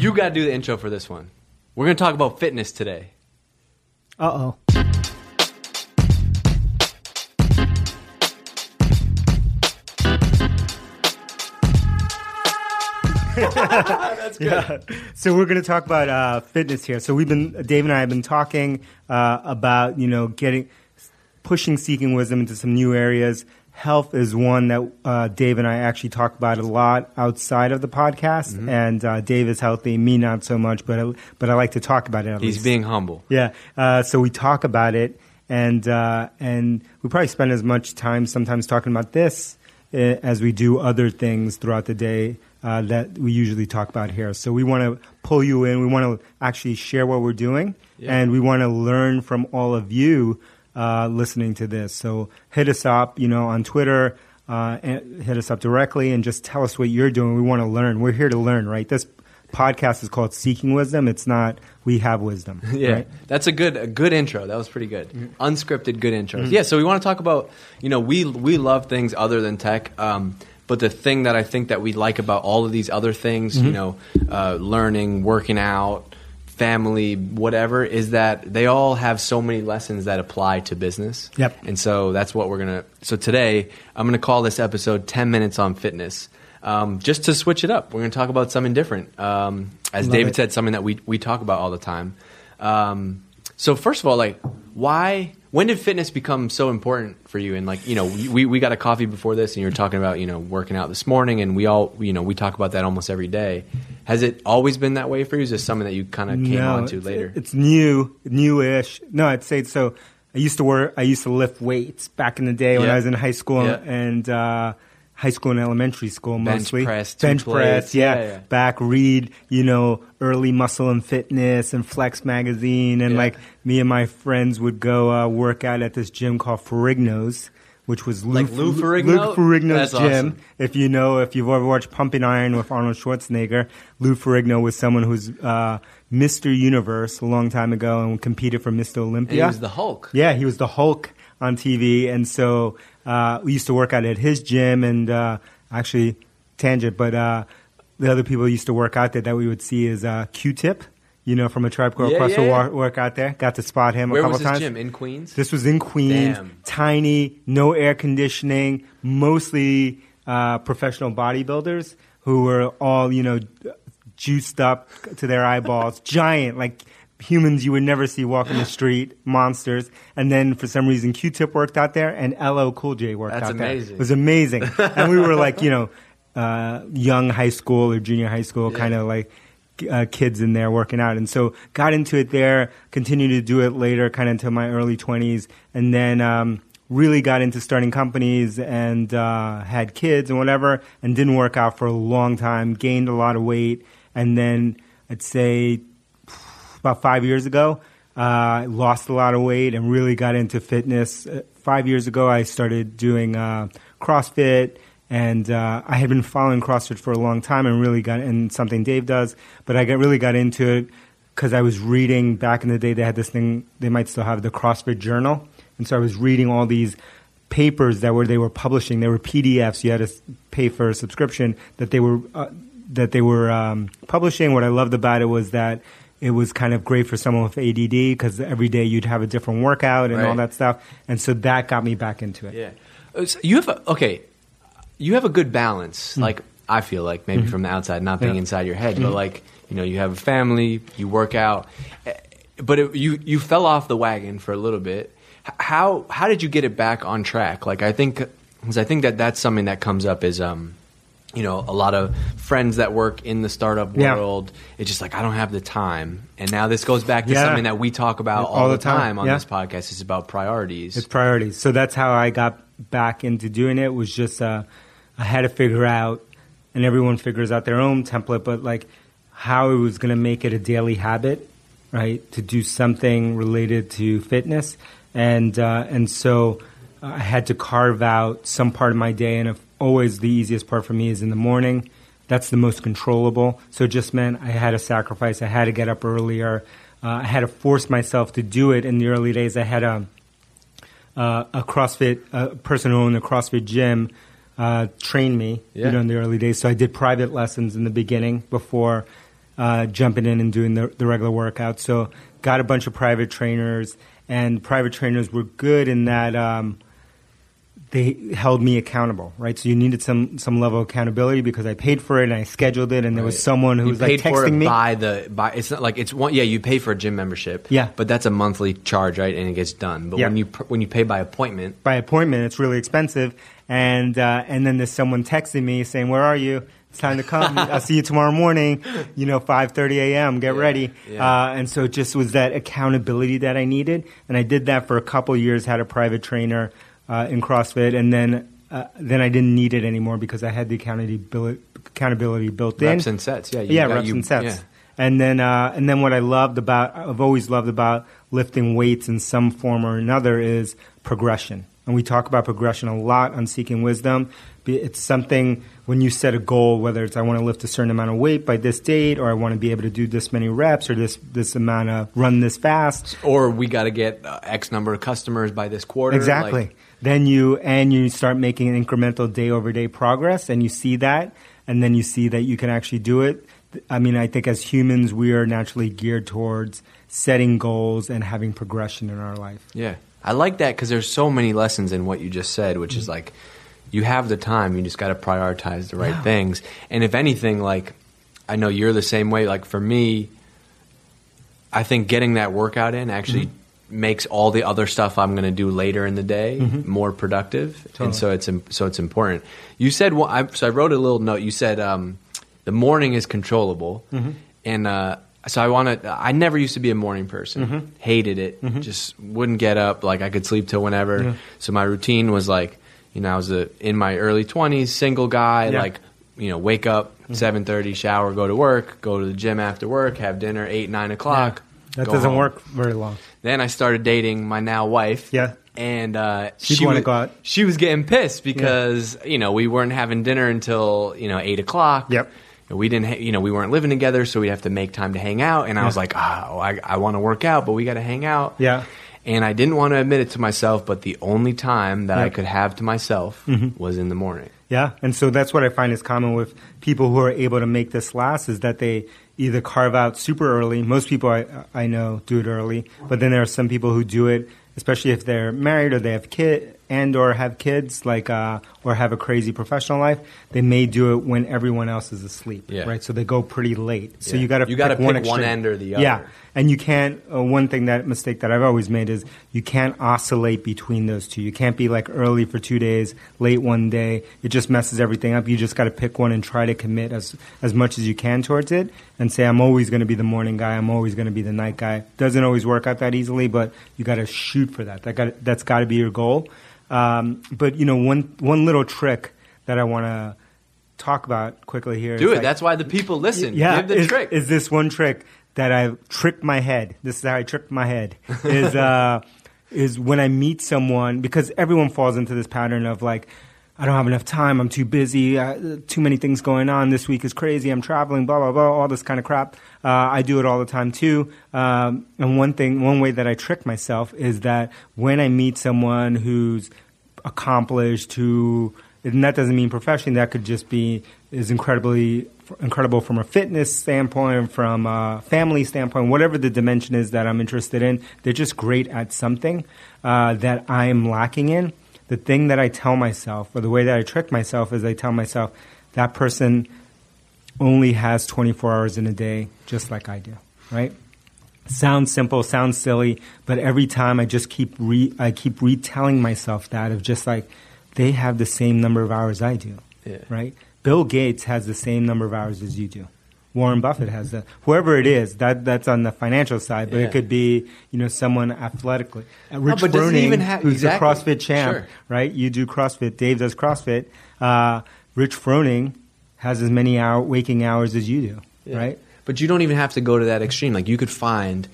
You got to do the intro for this one. We're going to talk about fitness today. Uh oh. That's good. Yeah. So we're going to talk about uh, fitness here. So we've been Dave and I have been talking uh, about you know getting pushing seeking wisdom into some new areas. Health is one that uh, Dave and I actually talk about a lot outside of the podcast. Mm-hmm. And uh, Dave is healthy, me not so much, but I, but I like to talk about it. At He's least. being humble. Yeah. Uh, so we talk about it, and uh, and we probably spend as much time sometimes talking about this uh, as we do other things throughout the day uh, that we usually talk about here. So we want to pull you in. We want to actually share what we're doing, Yeah. and we want to learn from all of you uh, listening to this. So hit us up, you know, on Twitter. Uh, and hit us up directly and just tell us what you're doing. We want to learn. We're here to learn, right? This podcast is called Seeking Wisdom. It's not we have wisdom. Yeah, right? that's a good a good intro. That was pretty good. Unscripted, good intros. Yeah, so we want to talk about you know we we love things other than tech. Um, but the thing that I think that we like about all of these other things, you know, uh, learning, working out, family, whatever, is that they all have so many lessons that apply to business. Yep. And so that's what we're gonna. So today I'm gonna call this episode "10 Minutes on Fitness." Um, just to switch it up, we're gonna talk about something different. Um, as Love David it. said, something that we we talk about all the time. Um, so first of all, like, why? When did fitness become so important for you? And like, you know, we we got a coffee before this, and you were talking about you know working out this morning, and we all you know we talk about that almost every day. Has it always been that way for you? Is this something that you kind of came no, on to it's, later? It's new, newish. No, I'd say so. I used to work. I used to lift weights back in the day when Yeah. I was in high school Yeah. and uh, high school and elementary school Bench mostly. press, bench press, yeah. Yeah, yeah. Back read, you know, early Muscle and Fitness and Flex magazine, and Yeah. like me and my friends would go uh, work out at this gym called Ferrigno's. Which was Lou, Like Lou Ferrigno? Lou Ferrigno's That's gym. awesome. If you know, if you've ever watched Pumping Iron with Arnold Schwarzenegger, Lou Ferrigno was someone who's uh, Mr. Universe a long time ago and competed for Mr. and Olympia. he was the Hulk. yeah, he was the Hulk on TV, and so uh, we used to work out at his gym. And uh, actually, tangent, but uh, the other people used to work out there that we would see is uh, Q-Tip. You know, from a Tribe Called Yeah, Quest yeah, yeah. work out there. Got to spot him Where a couple was his times. gym in Queens? This was in Queens, Damn. tiny, no air conditioning, mostly uh, professional bodybuilders who were all, you know, juiced up to their eyeballs, giant, like humans you would never see walking the street, monsters. And then for some reason, Q-Tip worked out there, and LL Cool J worked That's out there. That's amazing. It was amazing, and we were like, you know, uh, young high school or junior high school, Yeah. kind of like uh, kids in there working out. And so got into it there, continued to do it later, kind of until my early 20s, and then um, really got into starting companies and uh, had kids and whatever, and didn't work out for a long time, gained a lot of weight, and then I'd say about five years ago, uh, lost a lot of weight and really got into fitness. Uh, five years ago, I started doing uh, CrossFit, and uh, I had been following CrossFit for a long time and really got and something Dave does, but I got really got into it because I was reading back in the day. They had this thing; they might still have the CrossFit Journal, and so I was reading all these papers that were they were publishing. They were PDFs. You had to pay for a subscription that they were uh, that they were um, publishing. What I loved about it was that it was kind of great for someone with ADD because every day you'd have a different workout and all that stuff. And so that got me back into it. Yeah. Uh, so You have a, okay. You have a good balance. Like I feel like maybe from the outside, not being Mm-hmm. Yeah. Mm-hmm. inside your head, but like you know, you have a family, you work out, Eh, but it, you you fell off the wagon for a little bit. How how did you get it back on track? Like I think because I think that that's something that comes up is um you know a lot of friends that work in the startup Yeah. world. It's just like I don't have the time, and now this goes back to Yeah. something that we talk about all, All the time, time on yeah. this podcast. It's about priorities. It's priorities. So that's how I got back into doing it. Was just uh, I had to figure out, and everyone figures out their own template, but like how it was going to make it a daily habit, right? To do something related to fitness, and uh, and so I had to carve out some part of my day, and if, always the easiest part for me is in the morning. That's the most controllable. So it just meant I had to sacrifice. I had to get up earlier. Uh, I had to force myself to do it. In the early days, I had a uh, a CrossFit a person who owned a CrossFit gym uh, trained me. Yeah. You know, in the early days, so I did private lessons in the beginning before uh, jumping in and doing the, the regular workouts. So got a bunch of private trainers, and private trainers were good in that. Um, they held me accountable, right? So you needed some some level of accountability because I paid for it and I scheduled it, and there was someone who you was like for texting it me. by the by. It's not like it's one. Yeah, you pay for a gym membership. Yeah. but that's a monthly charge, right? And it gets done. But Yeah. when you when you pay by appointment, by appointment. It's really expensive. And uh, and then there's someone texting me saying, "Where are you? It's time to come. I'll see you tomorrow morning. You know, 5:30 a.m. Get Yeah, ready." yeah. Uh, and so it just was that accountability that I needed, and I did that for a couple years. Had a private trainer uh, in CrossFit, and then uh, then I didn't need it anymore because I had the accountability accountability built reps in. Reps and sets. Yeah, yeah, reps you- and sets. yeah. And then, uh, and then what I loved about, I've always loved about lifting weights in some form or another is progression. And we talk about progression a lot on Seeking Wisdom. It's something when you set a goal, whether it's I want to lift a certain amount of weight by this date, or I want to be able to do this many reps, or this this amount of run this fast. Or we got to get uh, X number of customers by this quarter. Exactly. Like, then you and you start making an incremental day over day progress, and you see that, and then you see that you can actually do it. I mean, I think as humans, we are naturally geared towards setting goals and having progression in our life. yeah, I like that because there's so many lessons in what you just said, which is like you have the time, you just got to prioritize the right Yeah. things. And if anything, like I know you're the same way. Like for me, I think getting that workout in actually Mm-hmm. Makes all the other stuff I'm going to do later in the day more productive, Totally. and so it's so it's important. You said well, I, so. I wrote a little note. You said um, the morning is controllable, Mm-hmm. and uh, so I want to. I never used to be a morning person. Mm-hmm. Hated it. Just wouldn't get up. Like I could sleep till whenever. Yeah. So my routine was like, you know, I was a, in my early twenties, single guy. Yeah. Mm-hmm. Like you know, wake up seven thirty, shower, go to work, go to the gym after work, have dinner eight nine o'clock. That doesn't home. work very long. Then I started dating my now wife. Yeah. And uh, She'd she wanna was, go out. She was getting pissed because you know we weren't having dinner until you know eight o'clock. Yep. We didn't, ha- you know, we weren't living together, so we'd have to make time to hang out. And I was like, oh, I, I want to work out, but we got to hang out. Yeah. And I didn't want to admit it to myself, but the only time that I Mm-hmm. could have to myself was in the morning. Yeah, and so that's what I find is common with people who are able to make this last is that they either carve out super early. Most people I, I know do it early, but then there are some people who do it, especially if they're married or they have kid and or have kids, like uh, or have a crazy professional life. They may do it when everyone else is asleep, Yeah. right? So they go pretty late. So Yeah. you got to You gotta pick one, pick one end or the other. Yeah, and you can't. Uh, one thing that mistake that I've always made is you can't oscillate between those two. You can't be like early for two days, late one day. It just messes everything up. You just got to pick one and try to commit as as much as you can towards it, and say I'm always going to be the morning guy. I'm always going to be the night guy. Doesn't always work out that easily, but you got to shoot for that. That got that's got to be your goal. Um, but you know, one one little trick that I want to talk about quickly here. Do it. like- That's why the people listen. yeah, Give the is, trick. is this one trick that I've tricked my head. This is how I tricked my head. Is uh, is when I meet someone because everyone falls into this pattern of like. I don't have enough time. I'm too busy. Uh, too many things going on. This week is crazy. I'm traveling. Blah blah blah. All this kind of crap. Uh, I do it all the time too. Um, and one thing, one way that I trick myself is that when I meet someone who's accomplished, who and that doesn't mean professionally. That could just be is incredibly incredible from a fitness standpoint, from a family standpoint, whatever the dimension is that I'm interested in. They're just great at something uh, that I'm lacking in. The thing that I tell myself, or the way that I trick myself, is I tell myself that person only has 24 hours in a day, just like I do, right? Sounds simple, sounds silly, but every time I just keep re- I keep retelling myself that of just like they have the same number of hours I do, Yeah. right? Bill Gates has the same number of hours as you do. Warren Buffett has that. Whoever it is, that that's on the financial side, but Yeah. it could be you know someone athletically. Uh, Rich it Froning, have- who's exactly. a CrossFit champ, Sure. right? You do CrossFit. Dave does CrossFit. Uh, Rich Froning has as many hour, waking hours as you do, Yeah. right? But you don't even have to go to that extreme. Like you could find,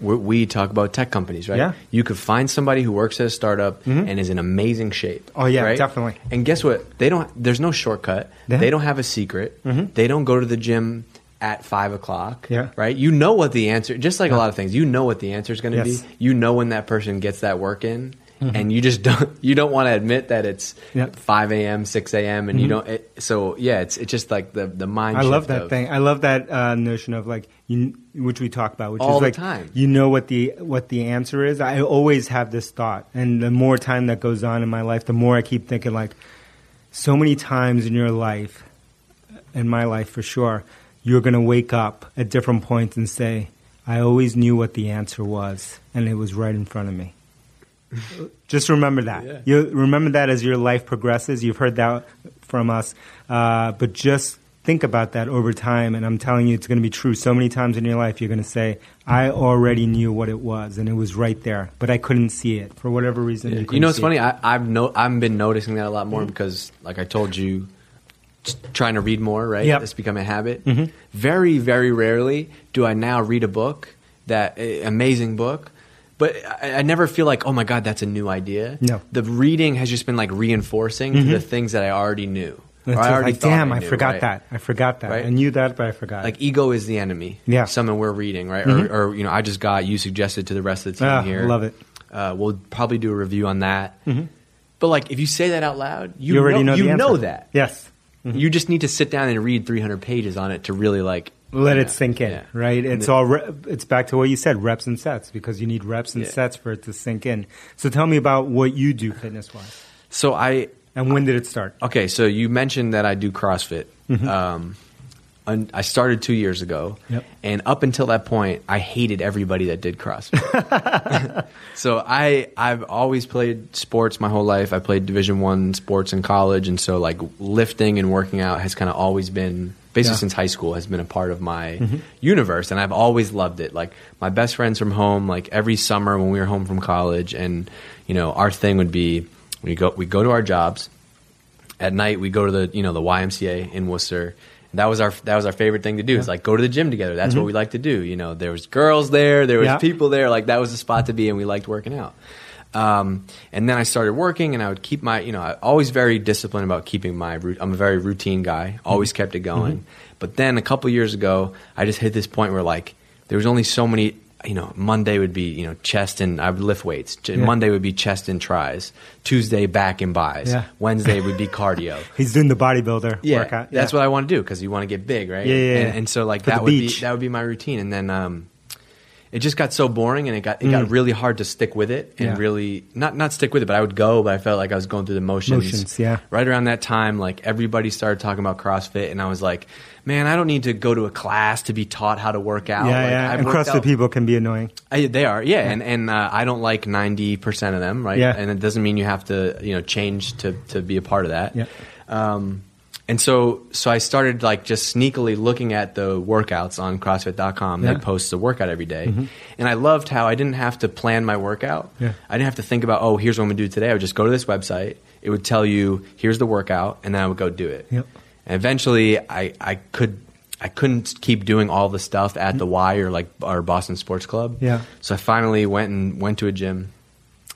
we we talk about tech companies, right? Yeah. You could find somebody who works at a startup mm-hmm. and is in amazing shape. Oh, yeah, right? definitely. And guess what? They don't. There's no shortcut. Yeah. They don't have a secret. Mm-hmm. They don't go to the gym at five o'clock. Yeah. Right. You know what the answer. Just like a lot of things, you know what the answer is going to Yes. be. You know when that person gets that work in. Mm-hmm. and you just don't you don't want to admit that it's Yep. 5 a.m., 6 a.m., and you don't. It, so yeah, it's it's just like the the mind. I love that of- thing. I love that uh, notion of like you, which we talk about, which All is like time. you know what the what the answer is. I always have this thought, and the more time that goes on in my life, the more I keep thinking like, so many times in your life, in my life for sure, you're going to wake up at different points and say, "I always knew what the answer was, and it was right in front of me." Just remember that. Yeah. You remember that as your life progresses. You've heard that from us, uh, but just think about that over time. And I'm telling you, it's going to be true. So many times in your life, you're going to say, "I already knew what it was, and it was right there, but I couldn't see it for whatever reason." Yeah. You, You, know, it's funny. it. I, I've no, I've been noticing that a lot Mm-hmm. more because, like I told you, trying to read more. Right, Yep. Mm-hmm. it's become a habit. Very, very rarely do I now read a book that eh, amazing book. But I, I never feel like, oh my god, that's a new idea. No. Mm-hmm. the reading has just been like reinforcing to the things that I already knew. I already like, damn, I, knew, forgot right? that. I forgot that. Right? I knew that, but I forgot. Like ego is the enemy. Yeah. something we're reading, right? Or, or you know, I just got you suggested to the rest of the team Ah, here. love it. Uh, we'll probably do a review on that. But like, if you say that out loud, you, you already know, you the know that. Yes. You just need to sit down and read 300 pages on it to really like Let yeah, it sink in, yeah. right? It's the- all re- it's back to what you said, reps and sets, because you need reps and Yeah. sets for it to sink in. So tell me about what you do fitness wise, So I and when did it start? okay. So you mentioned that I do CrossFit. Um, and I started two years ago, Yep. and up until that point, I hated everybody that did CrossFit. so I I've always played sports my whole life. I played Division One sports in college, and so like lifting and working out has kind of always been basically Yeah. since high school has been a part of my universe, and I've always loved it. Like my best friends from home, like every summer when we were home from college, and you know our thing would be we go we go to our jobs at night we go to the you know the YMCA in Worcester. That was our that was our favorite thing to do. Is like go to the gym together. That's what mm-hmm. we like to do. You know, there was girls there, there was Yeah. people there. Like that was the spot to be, and we liked working out. Um, and then I started working, and I would keep my you know I always very disciplined about keeping my. I'm a very routine guy. Mm-hmm. Always kept it going. Mm-hmm. But then a couple years ago, I just hit this point where like there was only so many. You know, Monday would be you know chest and I would lift weights. Ch- Yeah. Monday would be chest and tries. Tuesday back and buys. Yeah. Wednesday would be cardio. He's doing the bodybuilder Yeah, workout. that's what I want to do because you want to get big, right? Yeah, yeah, And, yeah. and so like For that would be that would be my routine, and then um, it just got so boring, and it got it got really hard to stick with it, and Mm. Yeah. really not not stick with it, but I would go, but I felt like I was going through the motions. Motions, yeah. Right around that time, like everybody started talking about CrossFit, and I was like, man, I don't need to go to a class to be taught how to work out. Yeah, Like, yeah. I've And CrossFit out- people can be annoying. I, they are, yeah, and and uh, I don't like ninety percent of them, right? Yeah. And it doesn't mean you have to, you know, change to to be a part of that. Yeah. Um, and so so I started like just sneakily looking at the workouts on CrossFit.com. Yeah. They post a workout every day. Mm-hmm. and I loved how I didn't have to plan my workout. Yeah. I didn't have to think about, oh, here's what I'm gonna do today. I would just go to this website. It would tell you, here's the workout, and then I would go do it. Yep. And eventually, I, I could I couldn't keep doing all the stuff at the Y or like our Boston Sports Club. Yeah. So I finally went and went to a gym,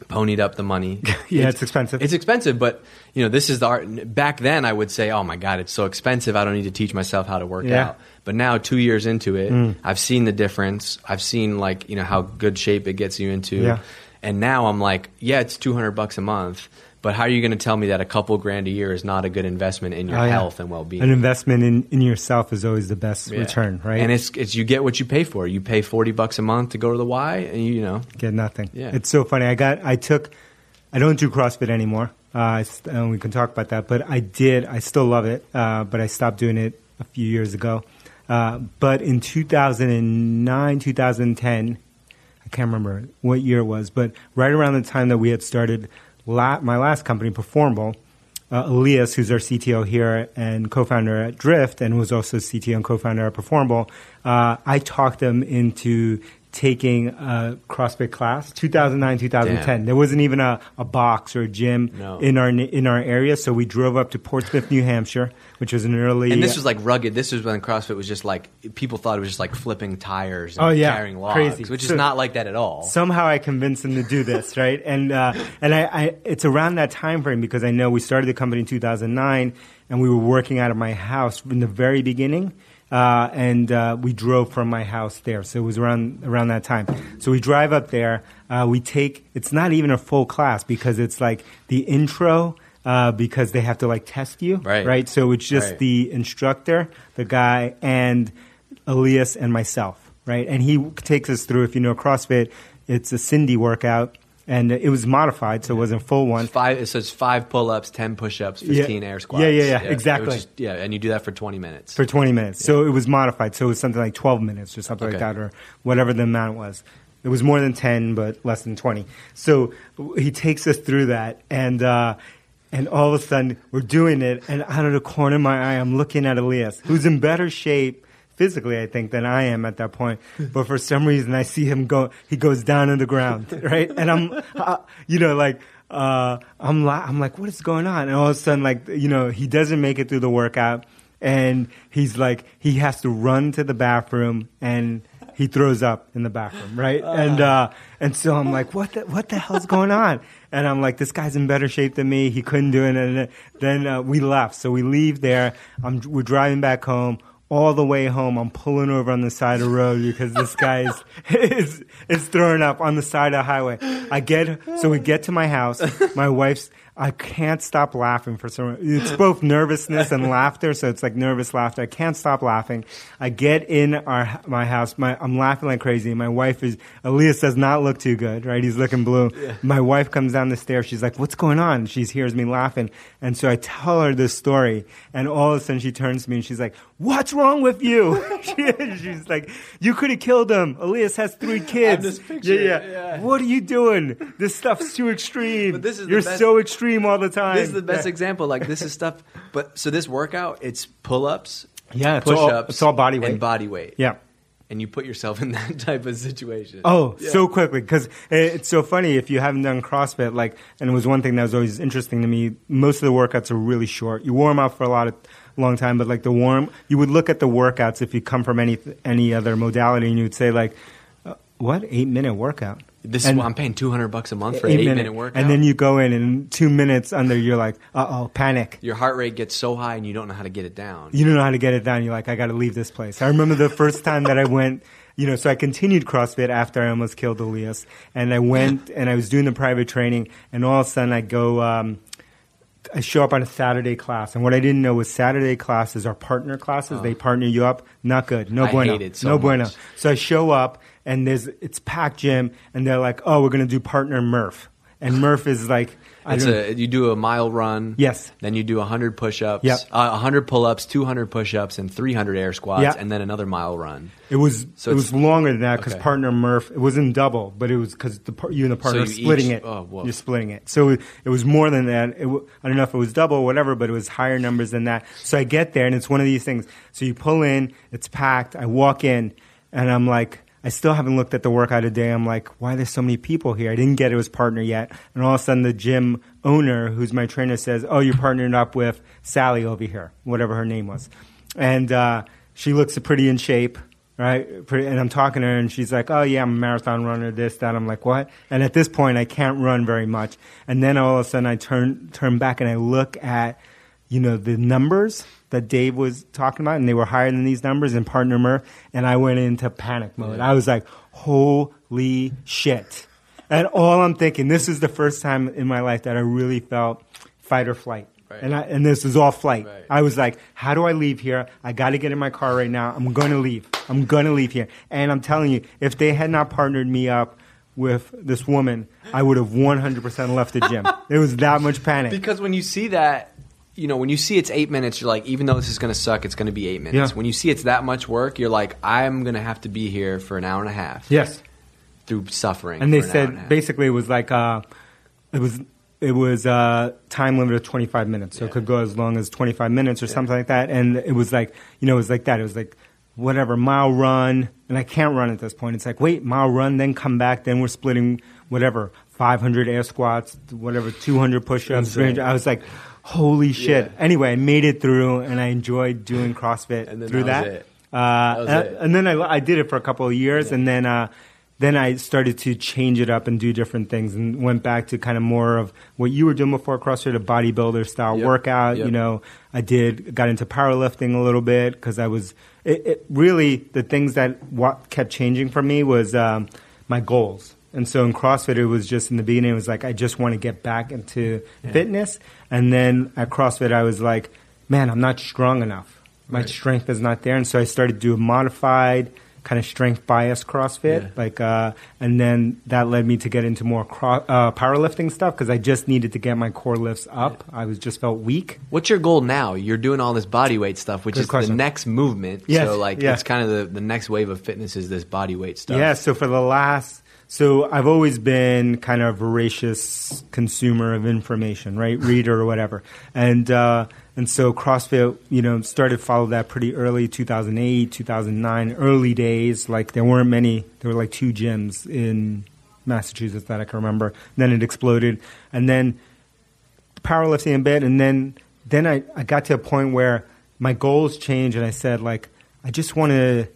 ponied up the money. Yeah, it's expensive. It's expensive, but you know this is the art. Back then, I would say, "Oh my god, it's so expensive. I don't need to teach myself how to work Yeah. Mm. out." But now, two years into it, I've seen the difference. I've seen like you know how good shape it gets you into, Yeah. and now I'm like, yeah, it's two hundred bucks a month. But how are you going to tell me that a couple grand a year is not a good investment in your Oh, yeah. health and well being? An investment in, in yourself is always the best Yeah. return, right? And it's it's you get what you pay for. You pay forty bucks a month to go to the Y, and you, you know get nothing. Yeah. It's so funny. I got, I took, I don't do CrossFit anymore. Uh, and we can talk about that, but I did, I still love it, uh, but I stopped doing it a few years ago. Uh, but in 2009, 2010, I can't remember what year it was, but right around the time that we had started la- my last company, Performable, uh, Elias, who's our CTO here and co-founder at Drift, and was also CTO and co-founder at Performable, uh, I talked them into taking a CrossFit class, 2009, 2010. Damn. There wasn't even a, a box or a gym No. in our in our area, so we drove up to Portsmouth, New Hampshire, which was an early. And this was like rugged. This was when CrossFit was just like people thought it was just like flipping tires and Oh, yeah. carrying logs, Crazy. which So- is not like that at all. somehow I convinced them to do this, right? And uh, and I, I it's around that time frame because I know we started the company in 2009 and we were working out of my house in the very beginning. Uh, and uh, we drove from my house there. So it was around around that time. So we drive up there. Uh, we take. It's not even a full class because it's like the intro. Uh, because they have to like test you, Right. right? So it's just Right. the instructor, the guy, and Elias and myself, right? And he takes us through. If you know CrossFit, it's a Cindy workout, and it was modified, so it wasn't full one. It's five. It says five pull-ups, ten push-ups, Yeah. fifteen air squats. Yeah, yeah, yeah, was exactly. just- yeah, and you do that for twenty minutes. for 20 minutes. So it was modified. So it was something like 12 minutes or something like that, or whatever the amount was. It was more than 10, but less than 20. So he takes us through that, and uh, and all of a sudden we're doing it, and out of the corner of my eye, I'm looking at Elias, who's in better shape physically, I think, than I am at that point. But for some reason, I see him go. He goes down on the ground, right? And I'm, uh, you know, like. Uh, I'm, li- I'm like, what is going on? And all of a sudden, like, you know, he doesn't make it through the workout and he's like he has to run to the bathroom and he throws up in the bathroom right and uh and so i'm like what the what the hell's going on and i'm like this guy's in better shape than me he couldn't do it and then uh, we left so we leave there i'm we're driving back home all the way home, I'm pulling over on the side of the road because this guy is, is, is throwing up on the side of the highway. I get, so we get to my house. My wife's, I can't stop laughing for some It's both nervousness and laughter, so it's like nervous laughter. I can't stop laughing. I get in our my house. My, I'm laughing like crazy. My wife is, Elias does not look too good, right? He's looking blue. My wife comes down the stairs. She's like, what's going on? She hears me laughing. And so I tell her this story, and all of a sudden she turns to me and she's like, what's wrong with you? She's like, you could have killed him. Elias has three kids. this picture, yeah, yeah, yeah. What are you doing? This stuff's too extreme. But this is You're so extreme all the time. This is the best example. Like this is stuff. But so this workout, it's pull-ups, Yeah, push-ups, it's all body weight. and body weight. Yeah. and you put yourself in that type of situation. Oh, Yeah. so quickly because it's so funny if you haven't done CrossFit. Like, and it was one thing that was always interesting to me. Most of the workouts are really short. You warm up for a lot of long time, but like the warm, you would look at the workouts if you come from any any other modality, and you would say like, "What eight minute workout?" This And- is why I'm paying two hundred bucks a month for an eight minute, workout. and then you go in and two minutes under, you're like, "Uh oh, panic." your heart rate gets so high and you don't know how to get it down. you don't know how to get it down. You're like, I got to leave this place. I remember the first time that I went, you know, so I continued CrossFit after I almost killed Elias. And I went and I was doing the private training, and all of a sudden I go, um, I show up on a Saturday class. And what I didn't know was Saturday classes are partner classes. They partner you up. Not good. No Oh. Bueno. so no bueno. So I show up and there's it's packed gym, and they're like, oh, we're going to do partner Murph. And Murph is like, It's a you do a mile run. Yes. Then you do hundred push-ups. Yep. Uh, hundred pull-ups, two hundred push-ups, and three hundred air squats, Yeah. and then another mile run. It was So it was longer than that because Okay. partner Murph it wasn't double, but it was because you and the partner are splitting each- it. oh. You're splitting it, so it, it was more than that. It, I don't know if it was double or whatever, but it was higher numbers than that. So I get there and it's one of these things. So you pull in, it's packed. I walk in and I'm like. I still haven't looked at the workout today. I'm like, why are there so many people here? I didn't get it was partner yet. And all of a sudden, the gym owner, who's my trainer, says, "Oh, you're partnering up with Sally over here, whatever her name was." And uh, she looks pretty in shape right? Pretty- And I'm talking to her, and she's like, "Oh yeah, I'm a marathon runner. This, that." I'm like, "What?" And at this point, I can't run very much. And then all of a sudden, I turn turn back and I look at, you know, the numbers that Dave was talking about, and they were higher than these numbers in partner Murph, and I went into panic mode. I was like, "Holy shit!" And all I'm thinking, this is the first time in my life that I really felt fight or flight. Right. And, I, and this was all flight. Right. I was like, how do I leave here? I got to get in my car right now. I'm going to leave. I'm going to leave here. And I'm telling you, if they had not partnered me up with this woman, I would have 100% left the gym. there was that much panic. Because when you see that, you know, when you see it's eight minutes, you're like, even though this is going to suck, it's going to be eight minutes. Yeah. When you see it's that much work, you're like, I'm going to have to be here for an hour and a half yes. through suffering. And they for an hour and a said half. basically it was like, uh, it was. It was uh, time limit of 25 minutes, so it could go as long as 25 minutes or something like that. And it was like, you know, it was like that. It was like, whatever, mile run, and I can't run at this point. It's like, wait, mile run, then come back, then we're splitting whatever, 500 air squats, whatever, 200 push-ups, I was like, holy shit. Yeah. Anyway, I made it through, and I enjoyed doing CrossFit through that that. Uh, was and, and then I, I did it for a couple of years, and then uh, then I started to change it up and do different things and went back to kind of more of what you were doing before CrossFit, a bodybuilder style Yep. workout. Yep. You know, I did, got into powerlifting a little bit because I was, it, it really, the things that what kept changing for me was um, my goals. And so in CrossFit, it was just in the beginning, it was like, I just want to get back into fitness. And then at CrossFit, I was like, man, I'm not strong enough. My Right. strength is not there. And so I started to do a modified kind of strength bias CrossFit. Yeah. Like, uh, and then that led me to get into more cro- uh, powerlifting stuff because I just needed to get my core lifts up. I was just felt weak. What's your goal now? You're doing all this body weight stuff, which Good is question. the next movement. Yes, So like yeah. it's kind of the, the next wave of fitness is this body weight stuff. Yeah, so for the last, so I've always been kind of a voracious consumer of information, right? Reader or whatever. And, uh, and so CrossFit, you know, started to follow that pretty early, 2008, 2009, early days. Like there weren't many, there were like two gyms in Massachusetts that I can remember. then it exploded. And then powerlifting a bit, and then then I, I got to a point where my goals changed, and I said like I just want to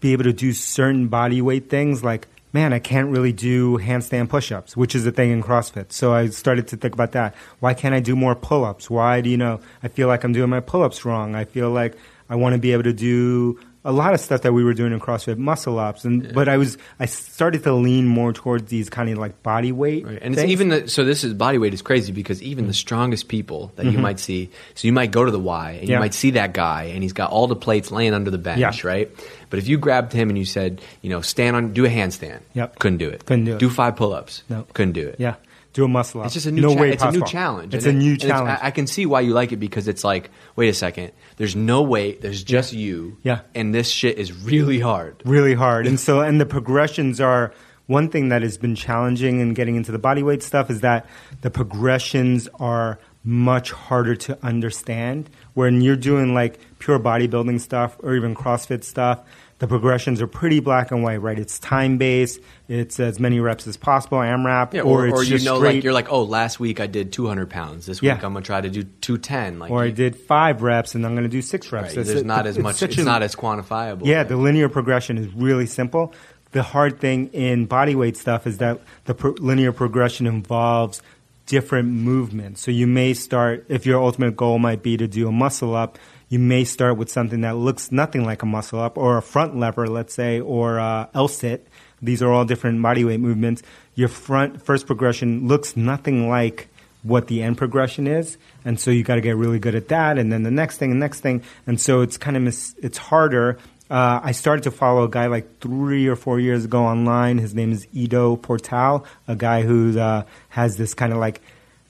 be able to do certain body weight things. Like man, I can't really do handstand push-ups, which is a thing in CrossFit. So I started to think about that. Why can't I do more pull-ups? Why do you know I feel like I'm doing my pull-ups wrong? I feel like I want to be able to do a lot of stuff that we were doing in CrossFit, muscle ups, and but I was I started to lean more towards these kind of like body weight, Right. And it's even the, so this is body weight is crazy because even the strongest people that you might see, so you might go to the Y and you Mm-hmm. Might see that guy and he's got all the plates laying under the bench, Yeah. right? But if you grabbed him and you said, you know, stand on, do a handstand, Yep. couldn't do it. Couldn't do it. Do five pull-ups, No. couldn't do it. Yeah, do a muscle up. It's just a new, no cha- way it's a new challenge. It's a new challenge. I, I can see why you like it because it's like, wait a second, there's no weight, there's just you, Yeah. and this shit is really hard. really hard. And so, and the progressions are one thing that has been challenging in getting into the body weight stuff is that the progressions are much harder to understand. When you're doing like pure bodybuilding stuff or even CrossFit stuff, the progressions are pretty black and white, right? It's time based. It's as many reps as possible, AMRAP, Yeah, or, or, or you know, straight, like you're like, oh, last week I did 200 pounds. This Yeah. week I'm gonna try to do 210. Like, or I did five reps and I'm going to do six reps. right, there's not as it's much. It's a- not as quantifiable. Yeah, the linear progression is really simple. The hard thing in bodyweight stuff is that the pro- linear progression involves different movements. So you may start, if your ultimate goal might be to do a muscle up, you may start with something that looks nothing like a muscle up or a front lever, let's say, or uh, L-sit. These are all different bodyweight movements. Your front first progression looks nothing like what the end progression is, and so you got to get really good at that. And then the next thing, and next thing, and so it's kind of mis- it's harder. Uh, I started to follow a guy like three or four years ago online. His name is Ido Portal, a guy who uh, has this kind of like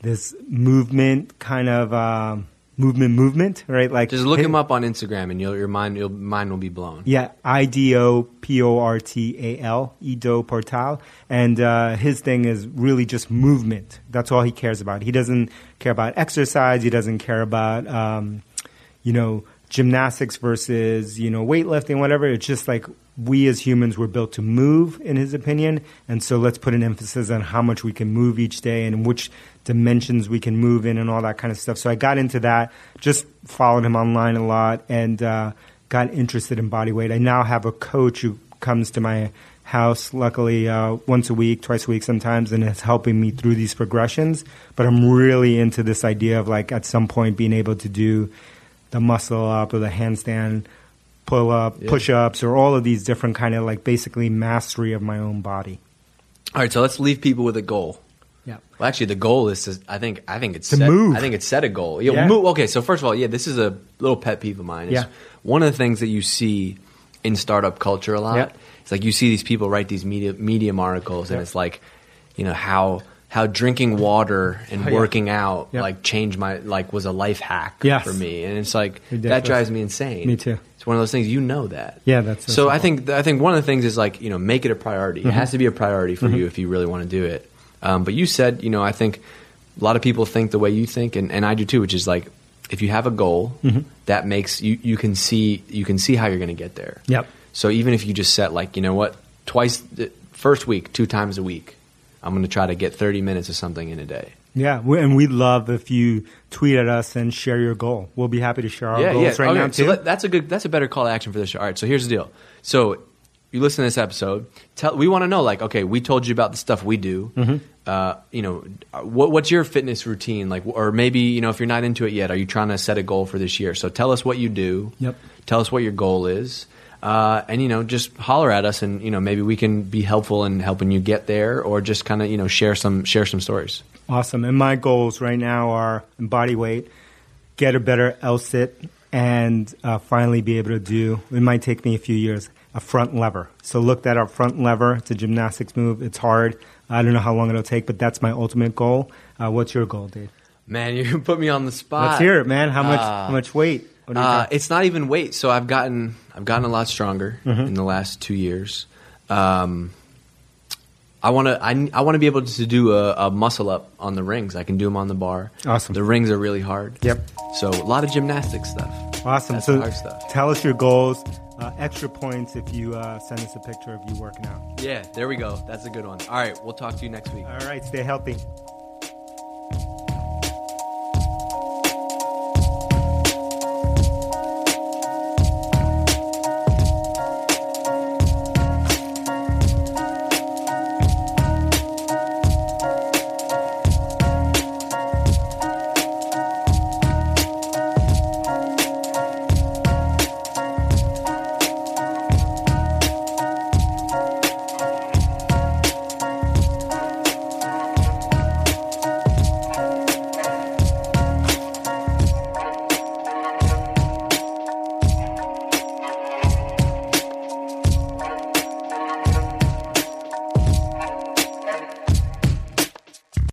this movement kind of um movement movement, right? Like Just look hi- him up on Instagram, and you'll, your mind your mind will be blown. yeah, I D O P O R T A L, Ido Portal. And uh, his thing is really just movement. That's all he cares about. He doesn't care about exercise. He doesn't care about, um, you know, gymnastics versus, you know, weightlifting, whatever. It's just like we as humans were built to move, in his opinion. And so let's put an emphasis on how much we can move each day and which dimensions we can move in and all that kind of stuff. So I got into that, just followed him online a lot and uh, got interested in body weight. I now have a coach who comes to my house, luckily, uh, once a week, twice a week sometimes, and is helping me through these progressions. But I'm really into this idea of like at some point being able to do the muscle up or the handstand pull up, Yeah. push ups, or all of these different kind of like basically mastery of my own body. All right, so let's leave people with a goal. Yeah. Well, actually, the goal is to, I think I think it's To set, move. I think it's set a goal. Yeah, Yeah. move- okay, so first of all, yeah, this is a little pet peeve of mine. Yeah. One of the things that you see in startup culture a lot. Yeah. It's like you see these people write these media, medium articles, and it's like, you know how how drinking water and Oh, yeah. working out Yeah. like changed my like was a life hack Yes. for me, and it's like that drives me insane. Me too. It's one of those things you know that. Yeah, that's so so. I think I think one of the things is like you know make it a priority. Mm-hmm. It has to be a priority for you if you really want to do it. Um, but you said you know I think a lot of people think the way you think, and, and I do too, which is like if you have a goal Mm-hmm. that makes you you can see you can see how you're going to get there. Yep. So even if you just set like you know what twice the first week two times a week, I'm going to try to get 30 minutes of something in a day. Yeah, we, and we'd love if you tweet at us and share your goal. We'll be happy to share our goals right Okay, now so too. let- that's a good. That's a better call to action for this show. All right. So here's the deal. So you listen to this episode, tell we want to know like, okay, we told you about the stuff we do. Mm-hmm. Uh, you know, what, what's your fitness routine like? Or maybe you know, if you're not into it yet, are you trying to set a goal for this year? So tell us what you do. Yep. Tell us what your goal is. Uh, and you know, just holler at us, and you know, maybe we can be helpful in helping you get there, or just kind of you know share some share some stories. Awesome. And my goals right now are body weight, get a better L sit, and uh, finally be able to do. It might take me a few years. A front lever. So look that up. Front lever. It's a gymnastics move. It's hard. I don't know how long it'll take, but that's my ultimate goal. Uh, what's your goal, Dave? Man, you put me on the spot. Let's hear it, man. How much? Uh, how much weight? Uh, it's not even weight. So I've gotten I've gotten a lot stronger Mm-hmm. in the last two years. Um, I want to I, I want to be able to do a, a muscle up on the rings. I can do them on the bar. Awesome. The rings are really hard. Yep. So a lot of gymnastics stuff. Awesome. That's so hard stuff. tell us your goals. Uh, extra points if you uh, send us a picture of you working out. Yeah, there we go. That's a good one. All right, we'll talk to you next week. All right. Stay healthy.